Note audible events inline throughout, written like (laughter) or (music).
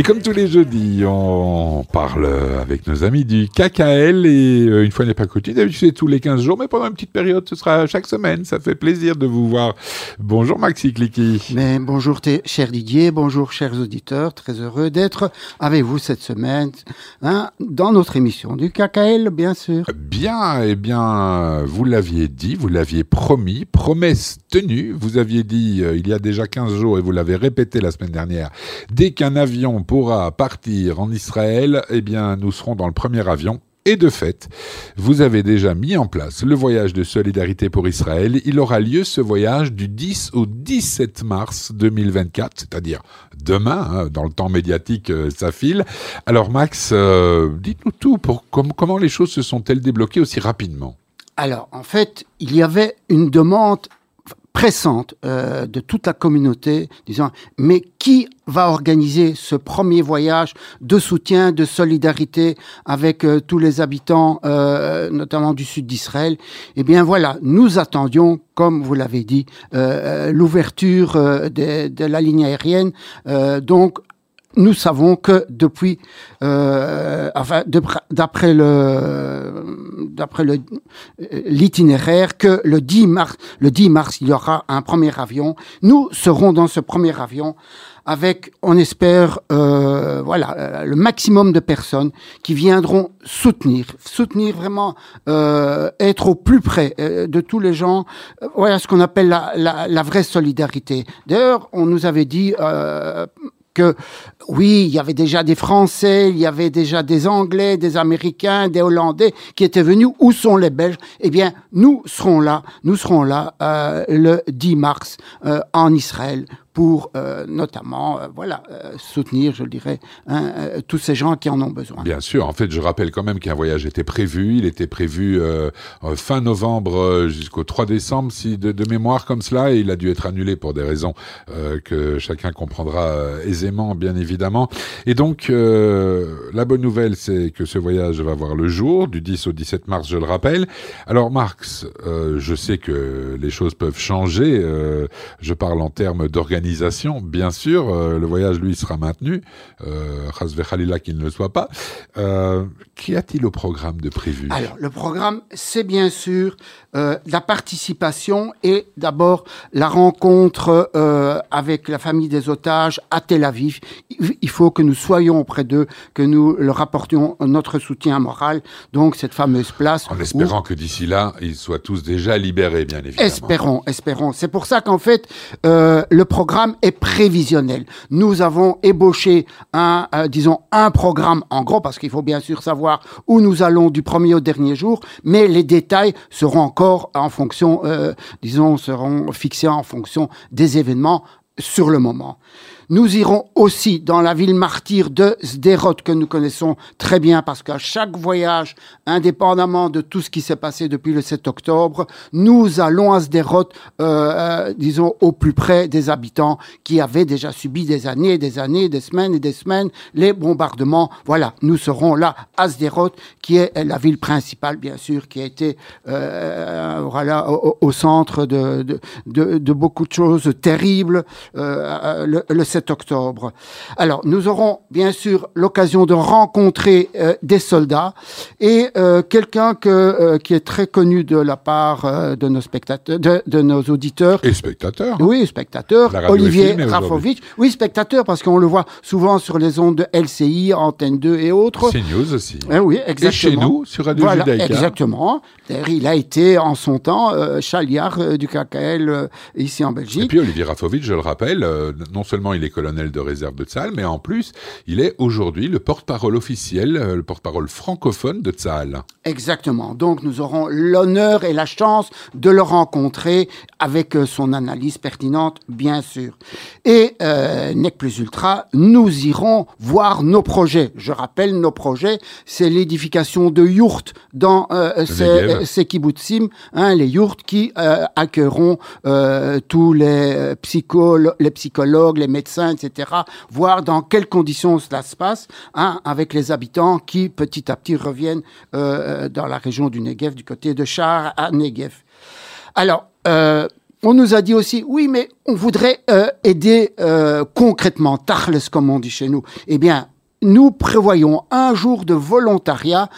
Et comme tous les jeudis, on parle avec nos amis du KKL et euh, une fois n'est pas coutume, d'habitude c'est tous les 15 jours, mais pendant une petite période, ce sera chaque semaine. Ça fait plaisir de vous voir. Bonjour Maxi Clicky. Mais bonjour cher Didier, bonjour chers auditeurs, très heureux d'être avec vous cette semaine hein, dans notre émission du KKL, bien sûr. Bien, et eh bien, vous l'aviez dit, vous l'aviez promis, promesse tenue. Vous aviez dit euh, il y a déjà 15 jours et vous l'avez répété la semaine dernière, dès qu'un avion pourra partir en Israël, eh bien, nous serons dans le premier avion et de fait, vous avez déjà mis en place le voyage de solidarité pour Israël. Il aura lieu ce voyage du 10 au 17 mars 2024, c'est-à-dire demain, hein, dans le temps médiatique, euh, ça file. Alors Max, euh, dites-nous tout, pour, comment les choses se sont-elles débloquées aussi rapidement? Alors en fait, il y avait une demande pressante euh, de toute la communauté, disant mais qui va organiser ce premier voyage de soutien, de solidarité avec euh, tous les habitants, euh, notamment du sud d'Israël? Eh bien voilà, nous attendions, comme vous l'avez dit, l'ouverture de, de, la ligne aérienne. donc nous savons que depuis, euh, d'après le, d'après le l'itinéraire, que le 10 mars, le 10 mars, il y aura un premier avion. Nous serons dans ce premier avion avec, on espère, euh, voilà, euh, le maximum de personnes qui viendront soutenir, soutenir vraiment, euh, être au plus près euh, de tous les gens. voilà ce qu'on appelle la, la, la, vraie solidarité. D'ailleurs, on nous avait dit que oui, il y avait déjà des Français, il y avait déjà des Anglais, des Américains, des Hollandais qui étaient venus. Où sont les Belges? Eh bien, nous serons là, nous serons là euh, le 10 mars euh, en Israël pour euh, notamment euh, voilà, euh, soutenir, je dirais, hein, tous ces gens qui en ont besoin. Bien sûr, en fait, je rappelle quand même qu'un voyage était prévu. Il était prévu fin novembre jusqu'au 3 décembre, si de, de, mémoire comme cela, et il a dû être annulé pour des raisons que chacun comprendra aisément, bien évidemment. Et donc, la bonne nouvelle, c'est que ce voyage va voir le jour, du 10 au 17 mars, je le rappelle. Alors, Marx, je sais que les choses peuvent changer. je parle en termes d'organisation bien sûr. Euh, le voyage, lui, sera maintenu. Euh, Khalila qu'il ne le soit pas. Euh, Qu'y a-t-il au programme de prévu? Alors, le programme, c'est bien sûr euh, la participation et d'abord la rencontre avec la famille des otages à Tel Aviv. Il faut que nous soyons auprès d'eux, que nous leur apportions notre soutien moral. Donc, cette fameuse place. En espérant que d'ici là, ils soient tous déjà libérés, bien évidemment. Espérons, espérons. C'est pour ça qu'en fait, le programme programme est prévisionnel. Nous avons ébauché un, euh, un programme en gros, parce qu'il faut bien sûr savoir où nous allons du premier au dernier jour, mais les détails seront encore en fonction, euh, disons, seront fixés en fonction des événements sur le moment. Nous irons aussi dans la ville martyre de Sderot que nous connaissons très bien parce qu'à chaque voyage, indépendamment de tout ce qui s'est passé depuis le 7 octobre, nous allons à Sderot, euh, euh, disons, au plus près des habitants qui avaient déjà subi des années, des années, des semaines et des semaines les bombardements. Voilà, nous serons là à Sderot, qui est la ville principale, bien sûr, qui a été euh, au, centre de, beaucoup de choses terribles. Le, le 7 octobre. Alors, nous aurons bien sûr l'occasion de rencontrer euh, des soldats et euh, quelqu'un que, euh, qui est très connu de la part de nos spectateurs, de, nos auditeurs. Et spectateurs. Oui, spectateurs. Olivier Rafovitch. Oui, spectateur, parce qu'on le voit souvent sur les ondes de LCI, Antenne 2 et autres. CNews aussi. oui, exactement. Et chez nous, sur Radio voilà, Exactement. Il a été en son temps chaliard du KKL ici en Belgique. Et puis Olivier Rafovitch, je le rappelle, non seulement il est colonel de réserve de Tzahal, mais en plus, il est aujourd'hui le porte-parole officiel, euh, le porte-parole francophone de Tzahal. Exactement. Donc nous aurons l'honneur et la chance de le rencontrer avec euh, son analyse pertinente, bien sûr. Et euh, Nec Plus Ultra, nous irons voir nos projets. Je rappelle, nos projets, c'est l'édification de yurts dans euh, ces, ces kibbutzim, hein, les yurts qui euh, accueilleront tous les, les psychologues, les médecins, etc., voir dans quelles conditions cela se passe, hein, avec les habitants qui petit à petit reviennent euh, dans la région du Negev, du côté de Char à Negev. Alors, euh, on nous a dit aussi, oui, mais on voudrait euh, aider euh, concrètement, tarles comme on dit chez nous. Eh bien, nous prévoyons un jour de volontariat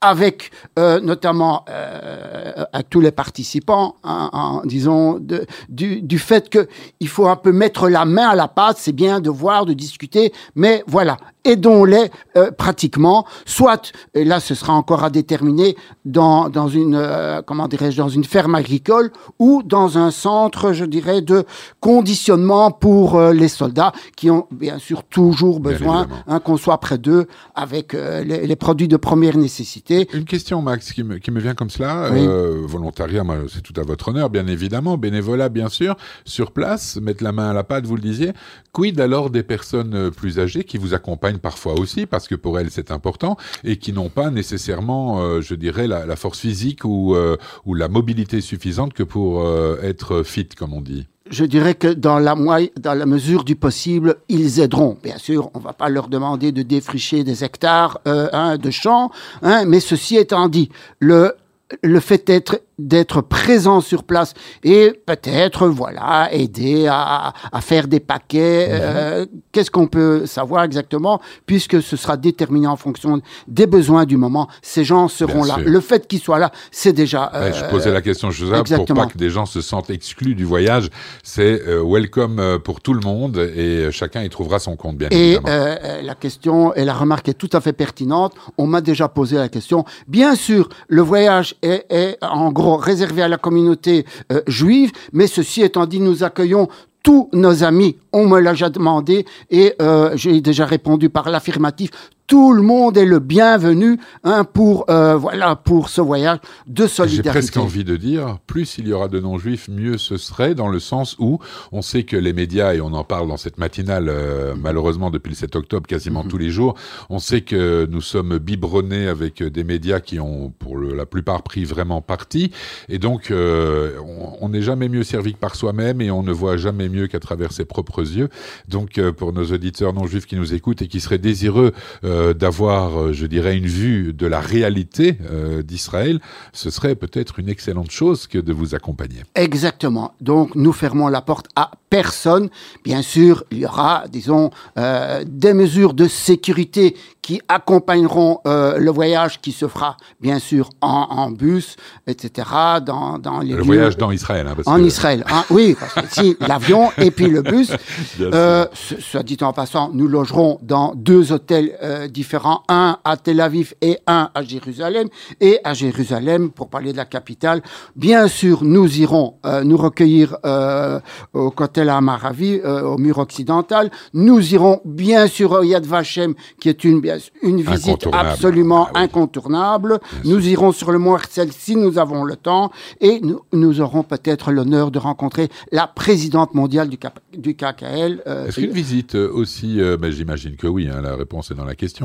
avec euh, notamment euh, à tous les participants, hein, disons, de, du, du, fait qu'il faut un peu mettre la main à la pâte, c'est bien de voir, de discuter, mais voilà, aidons-les euh, pratiquement, soit, et là ce sera encore à déterminer, dans, dans une, euh, comment dirais-je, dans une ferme agricole ou dans un centre, je dirais, de conditionnement pour euh, les soldats qui ont bien sûr toujours besoin hein, qu'on soit près d'eux avec les, les, produits de première nécessité. Une question, Max, qui me, qui me vient comme cela. Oui. volontariat, c'est tout à votre honneur, bien évidemment. Bénévolat, bien sûr. Sur place, mettre la main à la pâte, vous le disiez. Quid alors des personnes plus âgées qui vous accompagnent parfois aussi, parce que pour elles c'est important, et qui n'ont pas nécessairement, euh, je dirais, la, la, force physique ou, euh, ou la mobilité suffisante que pour euh, être fit, comme on dit? Je dirais que dans la, dans la mesure du possible, ils aideront. Bien sûr, on ne va pas leur demander de défricher des hectares euh, hein, de champs, hein, mais ceci étant dit, le, le fait d'être d'être présent sur place et peut-être voilà aider à, à faire des paquets. Mhm. Euh, Qu'est-ce qu'on peut savoir exactement puisque ce sera déterminé en fonction des besoins du moment. Ces gens seront Bien là. Sûr. Le fait qu'ils soient là, c'est déjà. Euh, je posais la question je pour pas que des gens se sentent exclus du voyage. C'est euh, welcome euh, pour tout le monde et chacun y trouvera son compte bien et, évidemment. Euh, la question et la remarque est tout à fait pertinente. On m'a déjà posé la question. Bien sûr, le voyage est, est en gros réservé à la communauté euh, juive, mais ceci étant dit, nous accueillons tous nos amis. On me l'a déjà demandé et euh, j'ai déjà répondu par l'affirmatif tout le monde est le bienvenu hein, pour euh, voilà pour ce voyage de solidarité. J'ai presque envie de dire, plus il y aura de non-juifs, mieux ce serait, dans le sens où on sait que les médias, et on en parle dans cette matinale, euh, malheureusement depuis le 7 octobre, quasiment mmh. tous les jours, on sait que nous sommes biberonnés avec des médias qui ont, pour le, la plupart, pris vraiment parti, et donc euh, on n'est jamais mieux servi que par soi-même, et on ne voit jamais mieux qu'à travers ses propres yeux. Donc euh, pour nos auditeurs non-juifs qui nous écoutent et qui seraient désireux euh, d'avoir, euh, je dirais, une vue de la réalité euh, d'Israël, ce serait peut-être une excellente chose que de vous accompagner. Exactement. Donc nous fermons la porte à personne. Bien sûr, il y aura, disons, euh, des mesures de sécurité qui accompagneront euh, le voyage qui se fera, bien sûr, en, en bus, etc. Dans, dans les le lieux... voyage dans Israël. Hein, parce en que... Israël, hein, oui, parce que si l'avion et puis le bus. (laughs) Euh, soit dit en passant, nous logerons dans deux hôtels euh, différents, un à Tel Aviv et un à Jérusalem. Et à Jérusalem, pour parler de la capitale, bien sûr, nous irons euh, nous recueillir euh, au côté la Maravi, euh, au mur occidental. Nous irons bien sûr au Yad Vashem, qui est une, une visite absolument ah, oui. incontournable. Bien nous sûr. irons sur le mont Herzl si nous avons le temps. Et nous, nous aurons peut-être l'honneur de rencontrer la présidente mondiale du, du KKL. Euh, Est-ce qu'une visite aussi, euh, ben, j'imagine que oui, hein, la réponse est dans la question,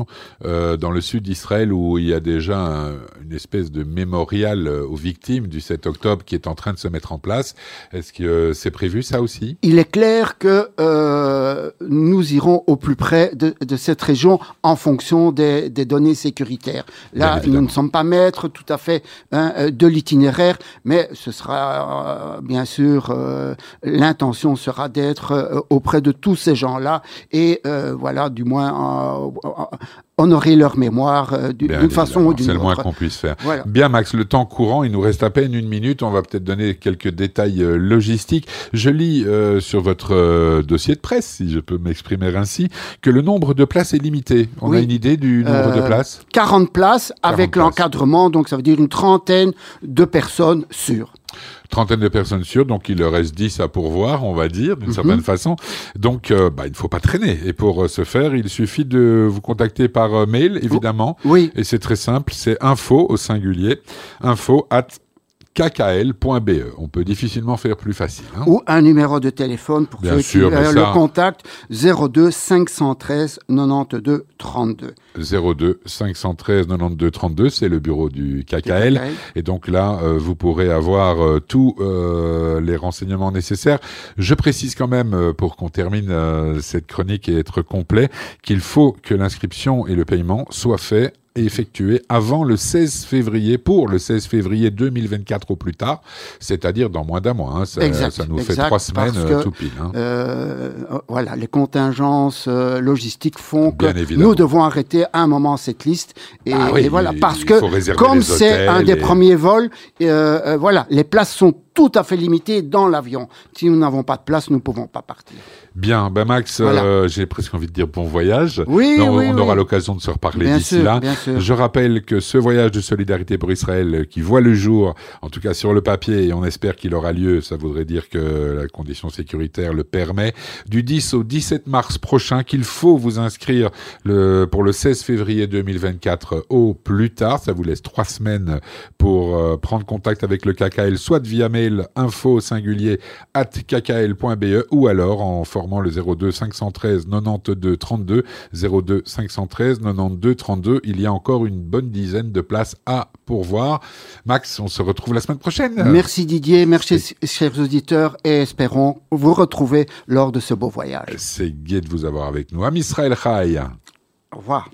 euh, dans le sud d'Israël où il y a déjà un, une espèce de mémorial euh, aux victimes du 7 octobre qui est en train de se mettre en place, est-ce que euh, c'est prévu ça aussi? Il est clair que euh, nous irons au plus près de, de cette région en fonction des, des données sécuritaires. Là, nous ne sommes pas maîtres tout à fait hein, de l'itinéraire, mais ce sera bien sûr l'intention sera d'être auprès de tous ces gens-là. Et euh, voilà, du moins honorer leur mémoire euh, d'une façon ou d'une autre. C'est le moins qu'on puisse faire. Voilà. Bien, Max, le temps courant, il nous reste à peine une minute. On va peut-être donner quelques détails euh, logistiques. Je lis euh, sur votre euh, dossier de presse, si je peux m'exprimer ainsi, que le nombre de places est limité. On oui. a une idée du nombre de places? 40 places avec l'encadrement, donc ça veut dire une trentaine de personnes sûres trentaine de personnes sûres, donc il leur reste 10 à pourvoir, on va dire, d'une mm -hmm. certaine façon. Donc, euh, bah, il ne faut pas traîner. Et pour euh, ce faire, il suffit de vous contacter par euh, mail, évidemment. Oui. Et c'est très simple, c'est info au singulier, info at kkl.be. On peut difficilement faire plus facile. Hein. Ou un numéro de téléphone pour Bien ceux sûr, qui euh, le contact 02 513 92 32. 02 513 92 32, c'est le bureau du KKL. Et donc là, euh, vous pourrez avoir euh, tous euh, les renseignements nécessaires. Je précise quand même, pour qu'on termine cette chronique et être complet, qu'il faut que l'inscription et le paiement soient faits effectués avant le 16 février, pour le 16 février 2024 au plus tard, c'est-à-dire dans moins d'un mois. Hein. Ça, ça, nous fait trois semaines tout pile. Hein. voilà, les contingences logistiques font que nous devons arrêter à un moment cette liste. Et, ah voilà, parce que comme c'est un des premiers vols, voilà, les places sont tout à fait limitées dans l'avion. Si nous n'avons pas de place, nous ne pouvons pas partir. Bien, ben Max, euh, j'ai presque envie de dire bon voyage. Oui, on, aura l'occasion de se reparler d'ici là. Je rappelle que ce voyage de solidarité pour Israël euh, qui voit le jour, en tout cas sur le papier, et on espère qu'il aura lieu, ça voudrait dire que la condition sécuritaire le permet, du 10 au 17 mars prochain, qu'il faut vous inscrire le, pour le 16 février 2024 au plus tard. Ça vous laisse trois semaines pour euh, prendre contact avec le KKL, soit via mail info singulier at kkl.be ou alors en forme le 02 513 92 32 02 513 92 32. Il y a encore une bonne dizaine de places à pourvoir. Max, on se retrouve la semaine prochaine. Merci Didier, merci chers auditeurs et espérons vous retrouver lors de ce beau voyage. C'est gai de vous avoir avec nous. Am Israël Chai. Au revoir.